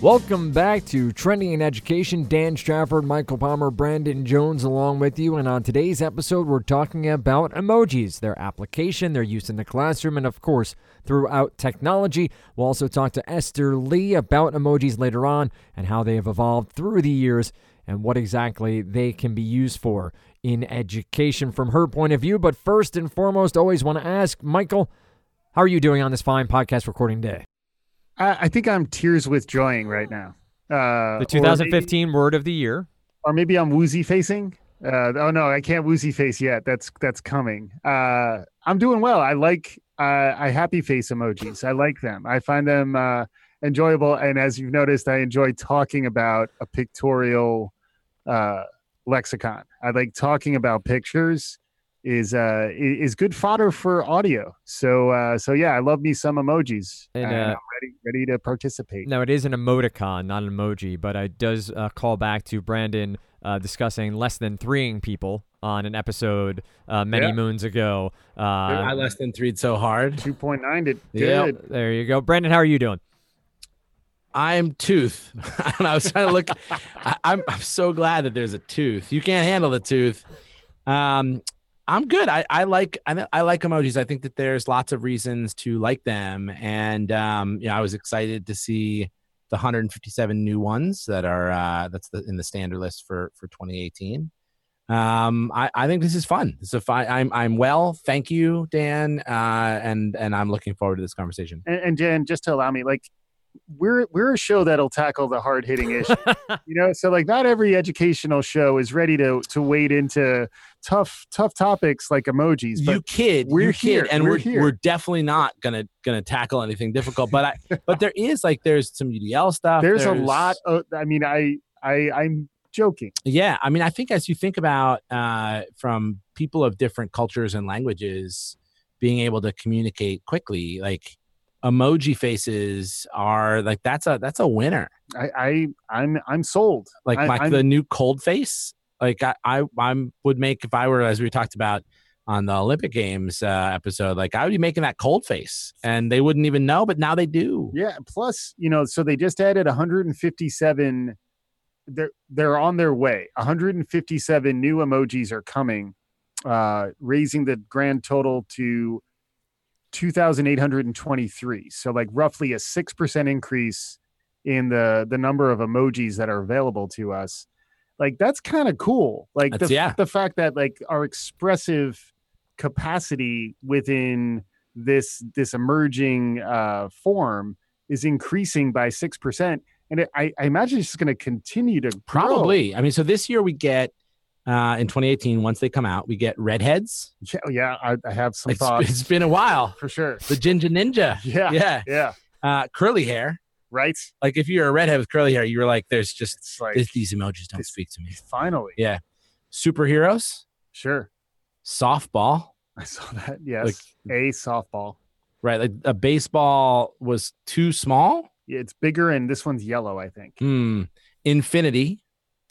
Welcome back to Trending in Education. Dan Strafford, Michael Palmer, Brandon Jones along with you. And on today's episode, we're talking about emojis, their application, their use in the classroom, and of course, throughout technology. We'll also talk to Esther Lee about emojis later on and how they have evolved through the years and what exactly they can be used for in education from her point of view. But first and foremost, always want to ask Michael, how are you doing on this fine podcast recording day? I, I think I'm tears with joying right now. Uh, the 2015 maybe, word of the year. Or maybe I'm woozy facing. Uh, oh no, I can't woozy face yet. That's that's coming. Uh, I'm doing well. I like uh, I happy face emojis. I like them. I find them uh, enjoyable. And as you've noticed, I enjoy talking about a pictorial uh, lexicon. I like talking about pictures is uh is good fodder for audio. So uh so yeah, I love me some emojis. And, uh, I'm ready ready to participate. Now it is an emoticon, not an emoji, but it does uh, call back to Brandon uh, discussing less than threeing people on an episode uh, many yeah. moons ago. Uh, I less than threed so hard. Two point nine did good. Yep. There you go, Brandon. How are you doing? I'm tooth. and I was trying to look. I, I'm I'm so glad that there's a tooth. You can't handle the tooth. Um, I'm good. I, I like I, I like emojis. I think that there's lots of reasons to like them, and um, yeah, I was excited to see the 157 new ones that are uh, that's the, in the standard list for for 2018. Um, I, I think this is fun. So. I'm I'm well. Thank you, Dan. Uh, and and I'm looking forward to this conversation. And, and Dan, just to allow me, like we're we're a show that'll tackle the hard hitting issue. you know, so like not every educational show is ready to to wade into tough tough topics like emojis. you kid, we're you here, kid, and we're we're, here. we're definitely not gonna gonna tackle anything difficult. But I but there is like there's some UDL stuff. There's, there's a lot. Of, I mean, I I I'm joking. Yeah, I mean, I think as you think about uh, from people of different cultures and languages being able to communicate quickly, like emoji faces are like that's a that's a winner. I, I I'm I'm sold. Like I, like I'm, the new cold face. Like I I I'm, would make if I were as we talked about on the Olympic Games uh, episode, like I would be making that cold face, and they wouldn't even know, but now they do. Yeah. Plus, you know, so they just added 157. They're they're on their way. 157 new emojis are coming, uh, raising the grand total to 2,823. So like roughly a 6% increase in the the number of emojis that are available to us. Like that's kind of cool. Like the, yeah. the fact that like our expressive capacity within this this emerging uh, form is increasing by 6% and it, I, I imagine it's going to continue to probably. I mean, so this year we get uh, in 2018 once they come out. We get redheads. Yeah, yeah I, I have some it's, thoughts. It's been a while for sure. The Ginger Ninja. Yeah, yeah, yeah. Uh, curly hair. Right. Like if you're a redhead with curly hair, you're like, there's just like, this, these emojis don't speak to me. Finally. Yeah. Superheroes. Sure. Softball. I saw that. Yes. Like, a softball. Right. Like a baseball was too small. Yeah, it's bigger and this one's yellow, I think. Hmm. Infinity.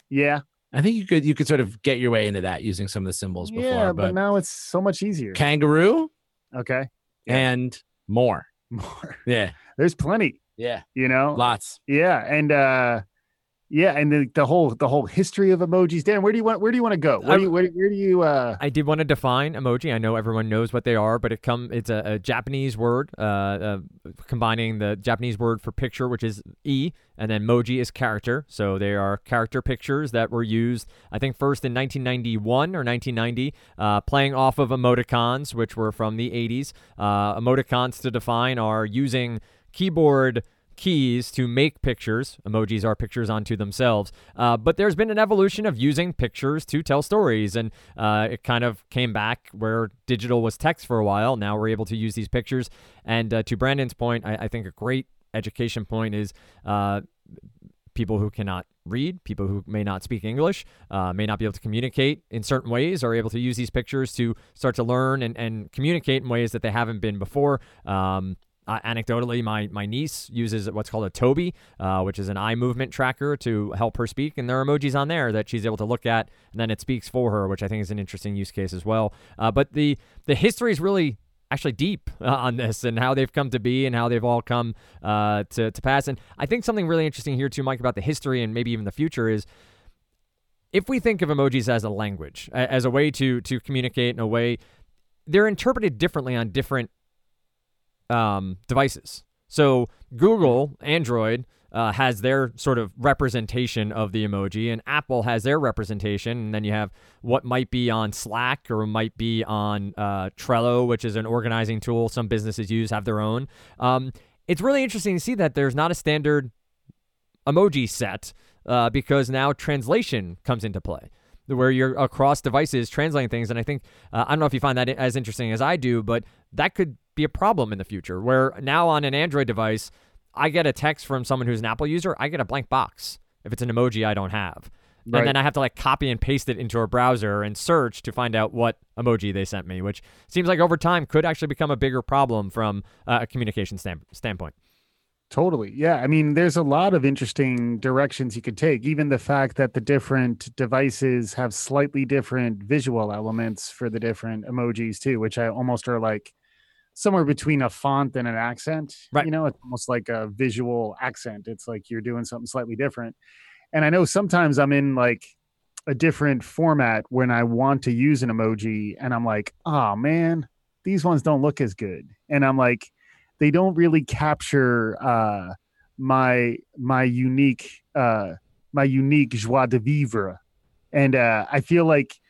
Yeah. I think you could you could sort of get your way into that using some of the symbols before. Yeah, but, but now it's so much easier. Kangaroo. Okay. Yeah. And more. More. Yeah. There's plenty. Yeah. You know? Lots. Yeah. And uh yeah, and the, the whole the whole history of emojis. Dan, where do you want where do you want to go? Where do you, where, where do you uh I did want to define emoji. I know everyone knows what they are, but it come it's a, a Japanese word, uh, uh, combining the Japanese word for picture, which is e, and then moji is character. So they are character pictures that were used, I think, first in 1991 or 1990, uh, playing off of emoticons, which were from the 80s. Uh, emoticons to define are using keyboard keys to make pictures. Emojis are pictures onto themselves. Uh, but there's been an evolution of using pictures to tell stories. And uh, it kind of came back where digital was text for a while. Now we're able to use these pictures. And uh, to Brandon's point, I, I, think a great education point is uh, people who cannot read, people who may not speak English, uh, may not be able to communicate in certain ways, are able to use these pictures to start to learn and, and communicate in ways that they haven't been before. Um, uh, anecdotally, my, my niece uses what's called a Tobii, uh, which is an eye movement tracker to help her speak. And there are emojis on there that she's able to look at, and then it speaks for her, which I think is an interesting use case as well. Uh, but the, the history is really actually deep uh, on this and how they've come to be and how they've all come uh, to to pass. And I think something really interesting here too, Mike, about the history and maybe even the future is if we think of emojis as a language, as a way to to communicate in a way, they're interpreted differently on different um, devices. So Google Android uh, has their sort of representation of the emoji, and Apple has their representation. And then you have what might be on Slack or might be on uh, Trello, which is an organizing tool some businesses use, have their own. Um, it's really interesting to see that there's not a standard emoji set uh, because now translation comes into play where you're across devices translating things. And I think, uh, I don't know if you find that as interesting as I do, but that could be a problem in the future where now on an Android device, I get a text from someone who's an Apple user, I get a blank box if it's an emoji I don't have. Right. And then I have to like copy and paste it into a browser and search to find out what emoji they sent me, which seems like over time could actually become a bigger problem from uh, a communication stand- standpoint. Totally. Yeah. I mean, there's a lot of interesting directions you could take. Even the fact that the different devices have slightly different visual elements for the different emojis, too, which I almost are like somewhere between a font and an accent. Right. You know, it's almost like a visual accent. It's like you're doing something slightly different. And I know sometimes I'm in like a different format when I want to use an emoji and I'm like, oh man, these ones don't look as good. And I'm like, they don't really capture uh, my my unique uh, my unique joie de vivre, and uh, I feel like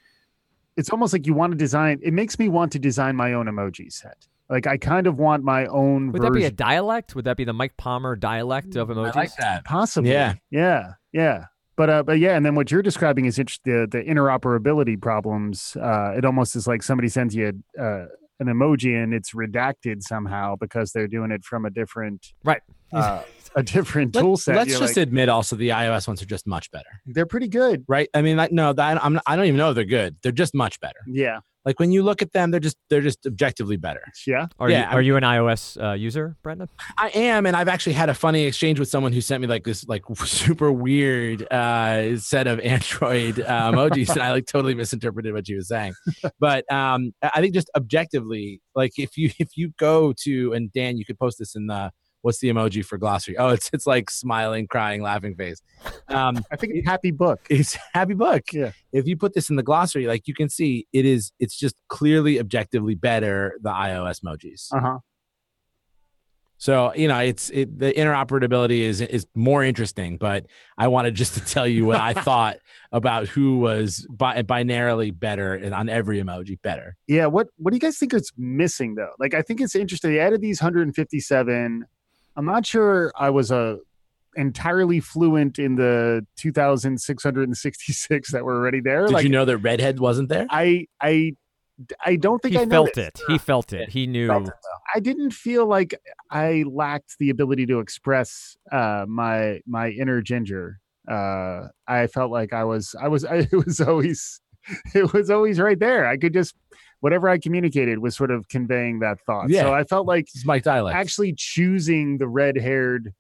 it's almost like you want to design. It makes me want to design my own emoji set. Like I kind of want my own. Would version. that be a dialect? Would that be the Mike Palmer dialect of emojis? I like that. Possibly. Yeah. Yeah. Yeah. But uh, but yeah, and then what you're describing is the the interoperability problems. Uh, it almost is like somebody sends you a, uh, an emoji and it's redacted somehow because they're doing it from a different right uh, a different tool set. Let's You're just like, admit also the iOS ones are just much better, they're pretty good. right? I mean, like no, that I'm I don't even know if they're good. They're just much better. Yeah, Like when you look at them, they're just they're just objectively better. yeah. Are Yeah, you are you an iOS uh, user, Brandon? I am, and I've actually had a funny exchange with someone who sent me like this like super weird uh, set of Android uh, emojis, and I like totally misinterpreted what she was saying. But um, I I think just objectively, like if you if you go to and Dan, you could post this in the what's the emoji for glossary? Oh, it's it's like smiling, crying, laughing face. Um, I think it's happy book. it's happy book. Yeah. If you put this in the glossary, like you can see, it is it's just clearly objectively better the iOS emojis. Uh huh. So you know, it's it, the interoperability is is more interesting. But I wanted just to tell you what I thought about who was bi- binarily better and on every emoji better. Yeah. What What do you guys think is missing though? Like, I think it's interesting. They added these 157. I'm not sure I was a entirely fluent in the 2,666 that were already there. Did like, you know that redhead wasn't there? I I I don't think He I felt it. He felt it. He knew. It, I didn't feel like I lacked the ability to express uh, my my inner ginger. Uh, I felt like I was I was I, it was always it was always right there. I could just whatever I communicated was sort of conveying that thought. Yeah. So I felt like my dialect. actually choosing the red haired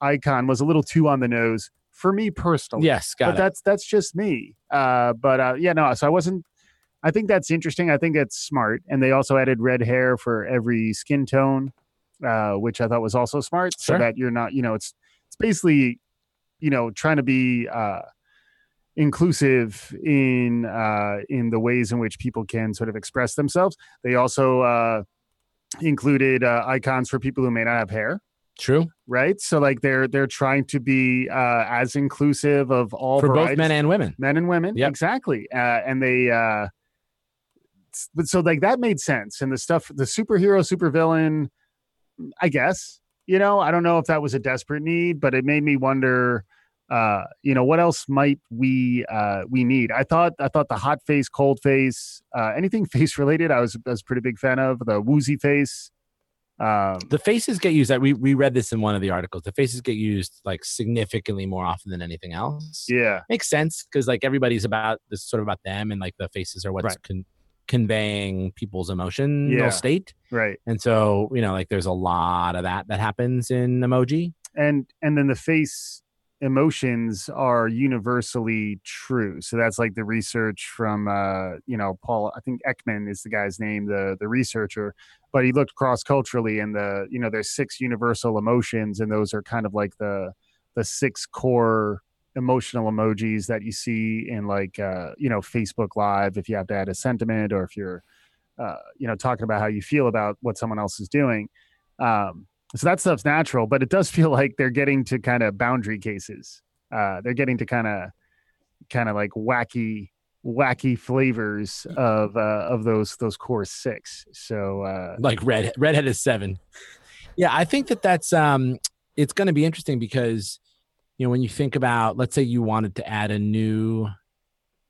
icon was a little too on the nose for me personally yes, got but it. that's that's just me. Uh, but uh, yeah, no. So I wasn't. I think that's interesting. I think that's smart, and they also added red hair for every skin tone, uh, which I thought was also smart, so that you're not. You know, it's it's basically, you know, trying to be uh, inclusive in uh, in the ways in which people can sort of express themselves. They also uh, included uh, icons for people who may not have hair. True. Right? So like they're they're trying to be uh as inclusive of all for both men and women. men and women. Yep. exactly. Uh and they uh but so like that made sense. And the stuff the superhero supervillain i guess you know i don't know if that was a desperate need but it made me wonder uh you know what else might we uh we need i thought i thought the hot face cold face uh anything face related i was I was a pretty big fan of the woozy face um The faces get used. We we read this in one of the articles. The faces get used like significantly more often than anything else. yeah makes sense because like everybody's about this sort of about them and like the faces are what's Right. con- conveying people's emotional Yeah. state right and so you know like there's a lot of that that happens in emoji and and then the face emotions are universally true. So that's like the research from uh, you know Paul. I think Ekman is the guy's name, the the researcher. But he looked cross culturally, and the you know there's six universal emotions, and those are kind of like the the six core emotional emojis that you see in like uh, you know Facebook Live if you have to add a sentiment or if you're uh, you know talking about how you feel about what someone else is doing. Um, so that stuff's natural, but it does feel like they're getting to kind of boundary cases. Uh, they're getting to kind of kind of like wacky wacky flavors of uh, of those those core six. So uh, like red redhead is seven. Yeah, I think that that's um it's going to be interesting because you know when you think about let's say you wanted to add a new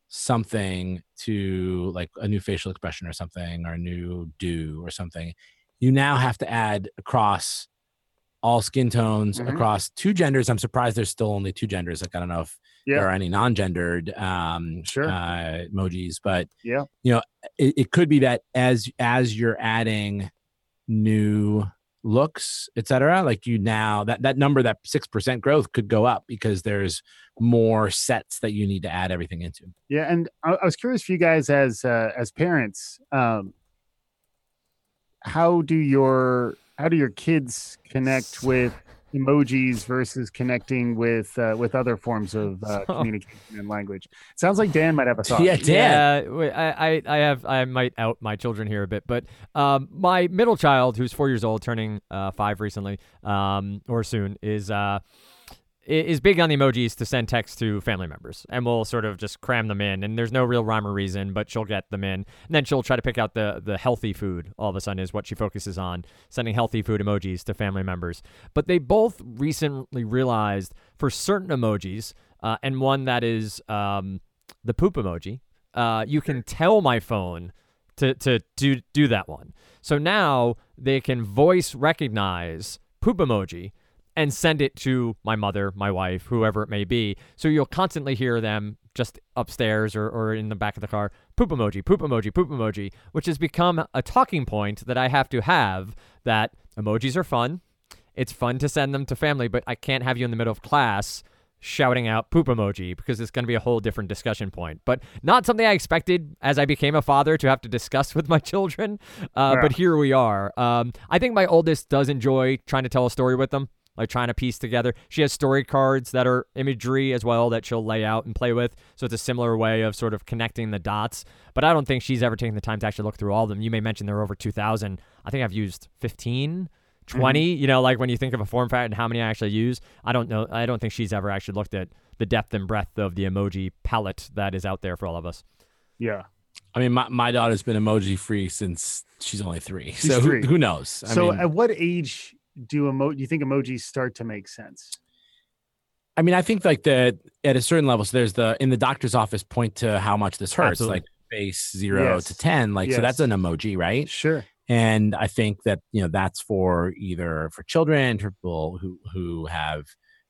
something to like a new facial expression or something or a new do or something you now have to add across all skin tones Mhm. across two genders i'm surprised there's still only two genders like i don't know if Yeah. there are any non-gendered um Sure. uh, emojis but Yeah. you know it, it could be that as as you're adding new looks etc like you now that that number that 6% growth could go up because there's more sets that you need to add everything into Yeah, and I, I was curious for you guys as uh, as parents, um, how do your how do your kids connect with emojis versus connecting with uh, with other forms of uh, So- communication and language? Sounds like Dan might have a thought. yeah Dan. Yeah, I, I, I have, I might out my children here a bit, but um, my middle child, who's four years old, turning uh, five recently, um, or soon, is uh, i- is big on the emojis to send text to family members, and we'll sort of just cram them in, and there's no real rhyme or reason, but she'll get them in, and then she'll try to pick out the the healthy food. All of a sudden, is what she focuses on, sending healthy food emojis to family members. But they both recently realized for certain emojis, uh, and one that is um, the poop emoji, uh, you can tell my phone to, to do, do that one. So now they can voice recognize poop emoji and send it to my mother, my wife, whoever it may be. So you'll constantly hear them just upstairs or, or in the back of the car poop emoji, poop emoji, poop emoji, which has become a talking point that I have to have that emojis are fun. It's fun to send them to family, but I can't have you in the middle of class shouting out poop emoji because it's going to be a whole different discussion point. But not something I expected as I became a father to have to discuss with my children. Uh, Yeah. But here we are. Um, I think my oldest does enjoy trying to tell a story with them. Like trying to piece together. She has story cards that are imagery as well that she'll lay out and play with. So it's a similar way of sort of connecting the dots. But I don't think she's ever taken the time to actually look through all of them. You may mention there are over 2,000. I think I've used 15. 20 mm-hmm. you know like when you think of a form factor and how many i actually use i don't know i don't think she's ever actually looked at the depth and breadth of the emoji palette that is out there for all of us yeah. I mean, my, my daughter's been emoji free since she's only three. She's so three. Who, who knows? I So mean, at what age do emo- do you think emojis start to make sense? I mean, I think like the at a certain level, so there's the in the doctor's office point to how much this hurts, Absolutely. like face zero Yes. to ten, like so that's an emoji, right? Sure. And I think that you know that's for either for children, for people who who have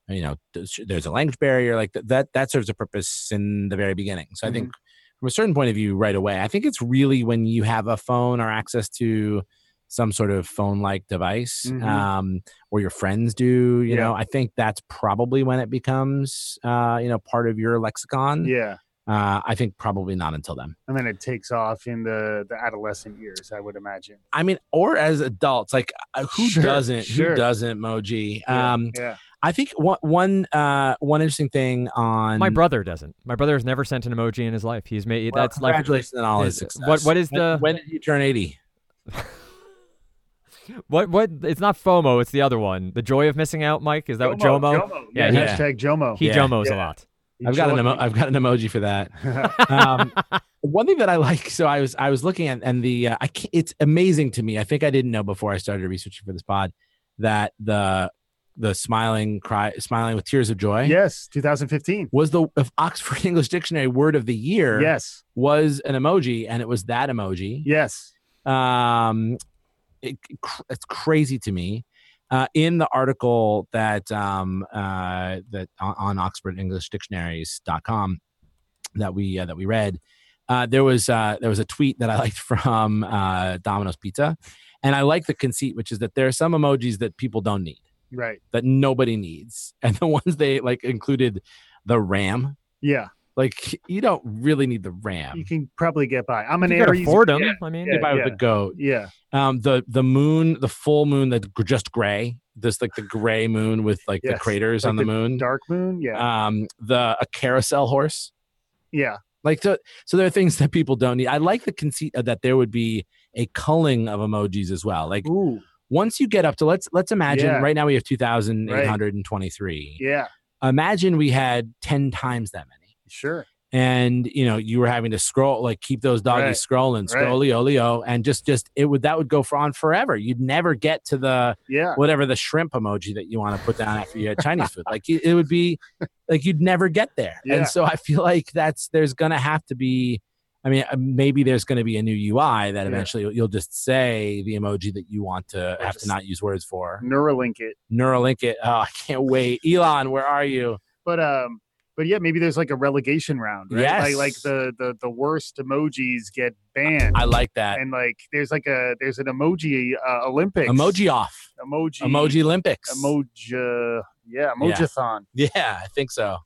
you know there's there's a language barrier, like that that that serves a purpose in the very beginning. So I think mm-hmm. from a certain point of view, right away, I think it's really when you have a phone or access to some sort of phone-like device, Mhm. um, or your friends do. You Yeah. know, I think that's probably when it becomes uh, you know part of your lexicon. Yeah. Uh, I think probably not until then. And then it takes off in the the adolescent years, I would imagine. I mean, or as adults, like uh, who Sure, doesn't? sure. Who doesn't emoji? Yeah, Um, yeah. I think one one uh one interesting thing on my brother doesn't my brother has never sent an emoji in his life he's made Well, that's like congratulations on all his success. what- what is When- the- when did you turn eighty? what what it's not fomo it's the other one the joy of missing out mike is that what jomo Yeah, Yeah, hashtag Jomo. he Yeah. jomos a Yeah. lot I've got an emo- I've got an emoji for that. um, one thing that I like, so I was I was looking at, and the uh, I can't, it's amazing to me. I think I didn't know before I started researching for this pod that the the smiling cry, smiling with tears of joy, yes, 2015. was the of Oxford English Dictionary word of the year. Yes, was an emoji, and it was that emoji. yes. Um, it, it's crazy to me. Uh, in the article that um, uh, that on, on Oxford English Dictionaries.com that we uh, that we read, uh, there was uh, there was a tweet that I liked from uh, Domino's Pizza, and I like the conceit, which is that there are some emojis that people don't need. Right. that nobody needs, and the ones they like included the RAM. Yeah. Like you don't really need the RAM. You can probably get by. I'm an you Aries. afford them. Yeah. I mean, Yeah. If I was the goat, Yeah. um, the the moon, the full moon that's just gray, this like the gray moon with like the craters like on the, moon. Dark moon. Yeah. Um, the a carousel horse. yeah. Like so, so there are things that people don't need. I like the conceit that there would be a culling of emojis as well. Like Ooh. once you get up to let's let's imagine Yeah. right now we have two thousand eight hundred and twenty three. Yeah. Imagine we had ten times that many. Sure. and you know you were having to scroll like keep those doggies Right. scrolling Right. scrolly olio and just just it would that would go for on forever you'd never get to the Yeah. whatever the shrimp emoji that you want to put down after you had chinese food like it, it would be like you'd never get there Yeah. and so i feel like that's there's gonna have to be i mean uh, maybe there's gonna be a new ui that eventually you'll- you'll just say the emoji that you want to Or have to not use words for Neuralink it. neuralink it oh i can't wait elon where are you But um. But yeah, maybe there's like a relegation round, right? Like like the the the worst emojis get banned, i like that and like there's like a there's an emoji uh, Olympics. emoji off Emoji. emoji olympics Emoji. Yeah. Emojathon. Yeah, I think so.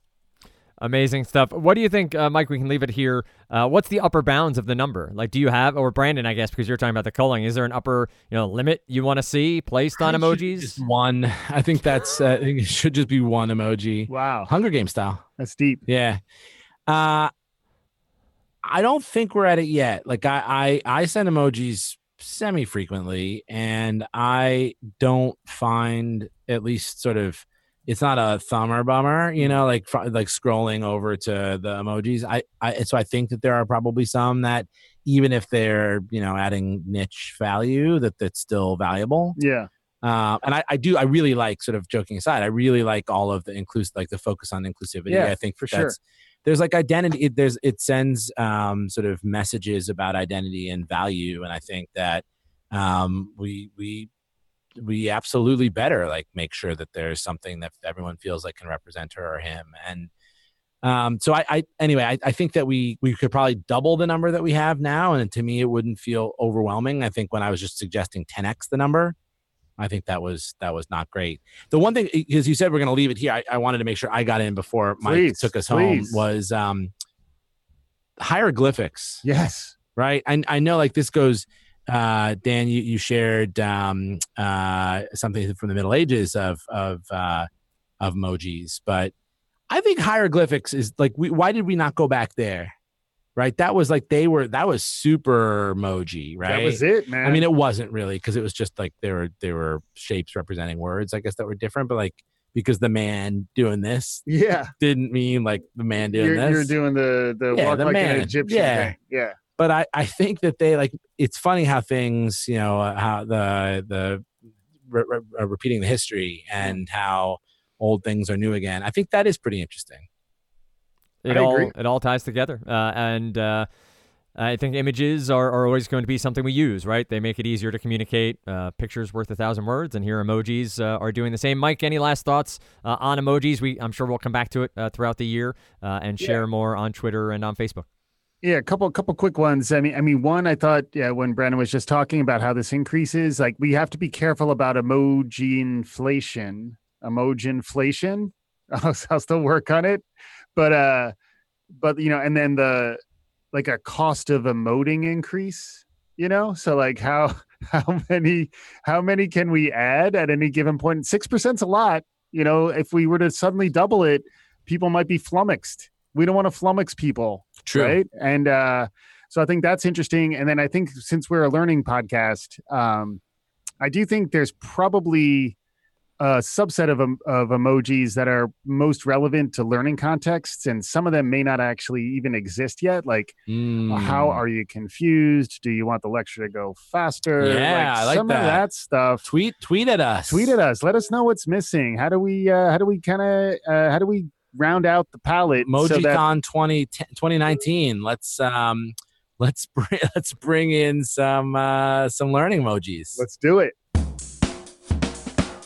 Amazing stuff. What do you think, uh, Mike? We can leave it here. Uh, what's the upper bounds of the number? Like, do you have, or Brandon, I guess, because you're talking about the culling, is there an upper, you know, limit you want to see placed on I think it should emojis? Just one. I think that's. Uh, I think it should just be one emoji. Wow. Hunger Game style. That's deep. Yeah. Uh I don't think we're at it yet. Like I I, I send emojis semi frequently, and I don't find at least sort of. It's not a thumber bummer, you know, like like scrolling over to the emojis. I, I so I think that there are probably some that even if they're you know adding niche value, that that's still valuable. Yeah. Uh, and I, I do, I really like sort of joking aside, I really like all of the inclusive, like the focus on inclusivity. Yeah, I think for that's, sure. There's like identity. It, there's it sends um, sort of messages about identity and value, and I think that um, we we we absolutely better like make sure that there's something that everyone feels like can represent her or him and um so i, I anyway I, I think that we we could probably double the number that we have now and to me it wouldn't feel overwhelming i think when i was just suggesting 10x the number i think that was that was not great the one thing because you said we're going to leave it here I, I wanted to make sure i got in before mike Please, took us please. home was um hieroglyphics Yes. right? I I know like this goes. Uh, Dan, you you shared um, uh, something from the Middle Ages of of uh, of emojis, but I think hieroglyphics is like we. Why did we not go back there? Right, that was like they were. That was super emoji, right? That was it, man. I mean, it wasn't really because it was just like there were there were shapes representing words, I guess that were different, but like because the man doing this yeah. didn't mean like the man doing You're, this. you're doing the the Yeah, walk the like man. an Egyptian Yeah. thing. Yeah. But I, I think that they like it's funny how things you know uh, how the the re- re- uh, repeating the history and how old things are new again i think that is pretty interesting It I all agree. it all ties together, uh, and uh, I think images are, are always going to be something we use. Right? They make it easier to communicate. Uh, pictures worth a thousand words, and here emojis uh, are doing the same. Mike, any last thoughts uh, on emojis? We I'm sure we'll come back to it uh, throughout the year uh, and Yeah. share more on Twitter and on Facebook. Yeah, a couple couple quick ones. I mean, I mean, one I thought yeah, when Brandon was just talking about how this increases, like we have to be careful about emoji inflation. Emoji inflation. I'll, I'll still work on it, but uh, but you know, and then the like a cost of emoting increase. You know, so like how how many how many can we add at any given point? Six percent's a lot. You know, if we were to suddenly double it, people might be flummoxed. We don't want to flummox people right? And uh so i think that's interesting. And then i think since we're a learning podcast um i do think there's probably a subset of of emojis that are most relevant to learning contexts and some of them may not actually even exist yet. Like uh, how Mm. are you confused? Do you want the lecture to go faster? Yeah, I like some of that. that stuff. Tweet tweet at us. Tweet at us. Let us know what's missing. How do we uh how do we kind of uh how do we round out the palette so that MojiCon 20, 2019 let's um let's bring let's bring in some uh some learning emojis let's do it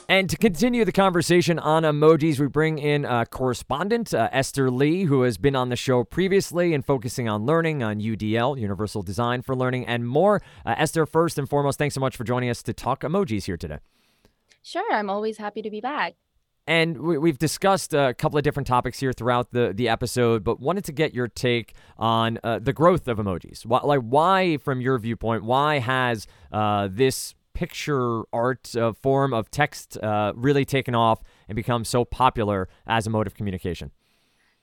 And to continue the conversation on emojis, we bring in a correspondent, uh, Esther Lee, who has been on the show previously and focusing on learning on UDL, Universal Design for Learning, and more. Uh, Esther, first and foremost, thanks so much for joining us to talk emojis here today. Sure, I'm always happy to be back. And we, have discussed a couple of different topics here throughout the, the episode, but wanted to get your take on uh, the growth of emojis. Why, like, why, from your viewpoint, why has uh, this picture art uh, form of text uh, really taken off and become so popular as a mode of communication?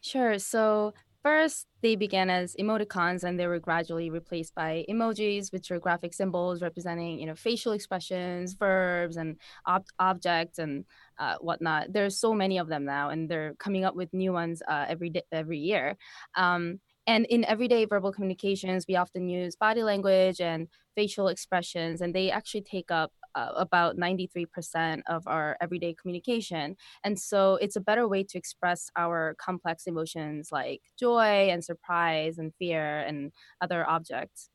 Sure. So First, they began as emoticons and they were gradually replaced by emojis, which are graphic symbols representing, you know, facial expressions, verbs, and ob- objects and uh, whatnot. There's so many of them now, and they're coming up with new ones uh, every day, every year. Um, and in everyday verbal communications, we often use body language and facial expressions, and they actually take up uh, about 93% of our everyday communication. And so it's a better way to express our complex emotions like joy and surprise and fear and other objects.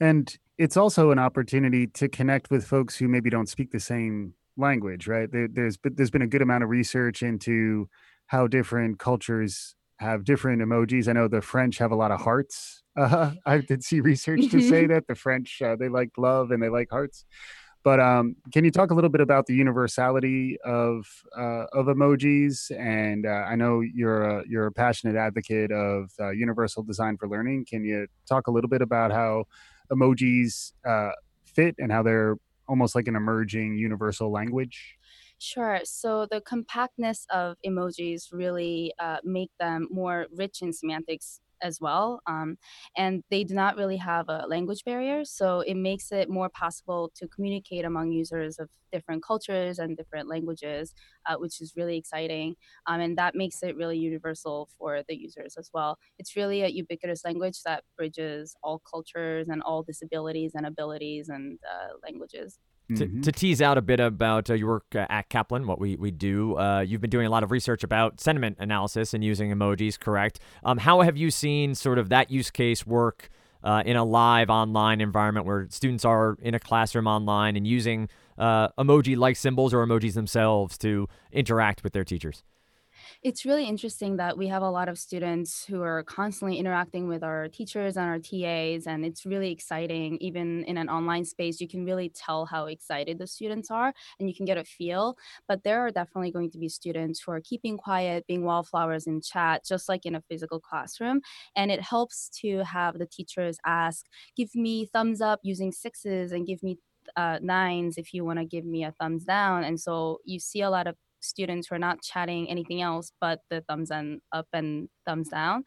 And it's also an opportunity to connect with folks who maybe don't speak the same language, right? There, there's there's been a good amount of research into how different cultures have different emojis. I know the French have a lot of hearts. Uh, I did see research to say that the French uh, they like love and they like hearts. But um, can you talk a little bit about the universality of uh, of emojis? And uh, I know you're a, you're a passionate advocate of uh, universal design for learning. Can you talk a little bit about how emojis uh, fit and how they're almost like an emerging universal language? Sure. So the compactness of emojis really uh, make them more rich in semantics as well. Um, and they do not really have a language barrier. So it makes it more possible to communicate among users of different cultures and different languages, uh, which is really exciting. Um, and that makes it really universal for the users as well. It's really a ubiquitous language that bridges all cultures and all disabilities and abilities and uh, languages. To, mm-hmm. to, tease out a bit about uh, your work uh, at Kaplan, what we, we do, uh, you've been doing a lot of research about sentiment analysis and using emojis, correct? Um, how have you seen sort of that use case work uh, in a live online environment where students are in a classroom online and using uh, emoji like symbols or emojis themselves to interact with their teachers? It's really interesting that we have a lot of students who are constantly interacting with our teachers and our TAs, and it's really exciting. Even in an online space, you can really tell how excited the students are, and you can get a feel. But there are definitely going to be students who are keeping quiet, being wallflowers in chat, just like in a physical classroom. And it helps to have the teachers ask, give me thumbs up using sixes and give me uh, nines if you want to give me a thumbs down. And so you see a lot of students who are not chatting anything else but the thumbs and up and thumbs down.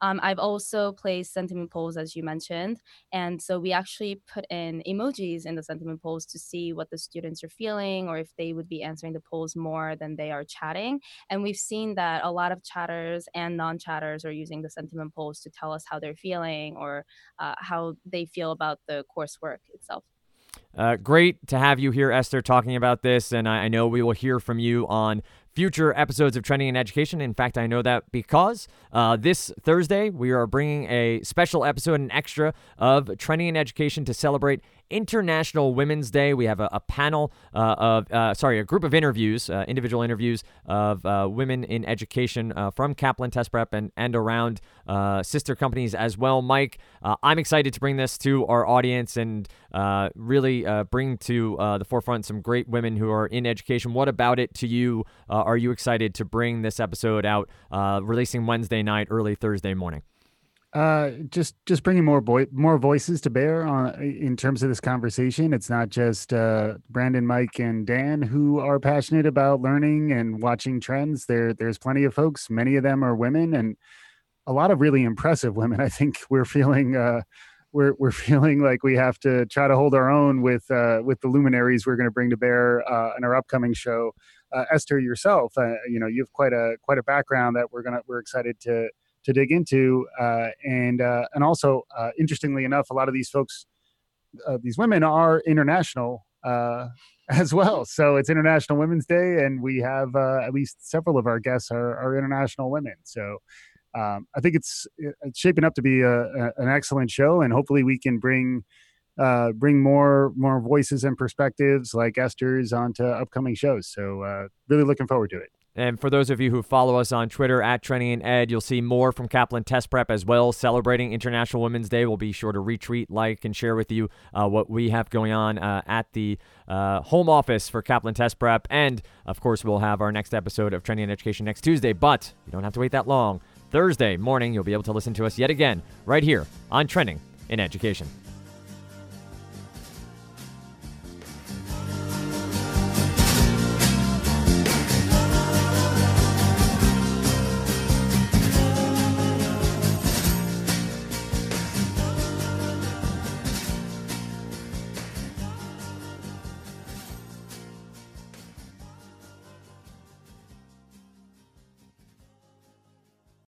Um, I've also placed sentiment polls, as you mentioned. And so we actually put in emojis in the sentiment polls to see what the students are feeling or if they would be answering the polls more than they are chatting. And we've seen that a lot of chatters and non chatters are using the sentiment polls to tell us how they're feeling or uh, how they feel about the coursework itself. Uh, great to have you here, Esther, talking about this. And I, I know we will hear from you on future episodes of Trending in Education. In fact, I know that because uh, this Thursday we are bringing a special episode, an extra of Trending in Education to celebrate International Women's Day. We have a, a panel uh, of, uh, sorry, a group of interviews, uh, individual interviews of uh, women in education uh, from Kaplan Test Prep and, and around uh, sister companies as well. Mike, I'm excited to bring this to our audience and really bring to the forefront some great women who are in education. What about it to you? are you excited to bring this episode out, releasing Wednesday night, early Thursday morning? Uh just just bringing more boy more voices to bear on in terms of this conversation. It's not just uh brandon mike and dan who are passionate about learning and watching trends. There there's plenty of folks many of them are women and a lot of really impressive women i think. We're feeling uh we're we're feeling like we have to try to hold our own with uh with the luminaries we're going to bring to bear uh in our upcoming show. Uh, esther yourself uh, you know you have quite a quite a background that we're gonna we're excited to to dig into. Uh, and uh, and also, uh, interestingly enough, a lot of these folks, these women, are international as well. So it's International Women's Day, and we have at least several of our guests are, are international women. So. Um, I think it's it's shaping up to be a, a, an excellent show, and hopefully we can bring uh, bring more more voices and perspectives like Esther's onto upcoming shows. So uh, really looking forward to it. And for those of you who follow us on Twitter at Trending in Ed, you'll see more from Kaplan Test Prep as well. Celebrating International Women's Day, we'll be sure to retweet, like, and share with you uh, what we have going on uh, at the uh, home office for Kaplan Test Prep. And of course, we'll have our next episode of Trending in Education next Tuesday. But you don't have to wait that long. Thursday morning, you'll be able to listen to us yet again right here on Trending in Education.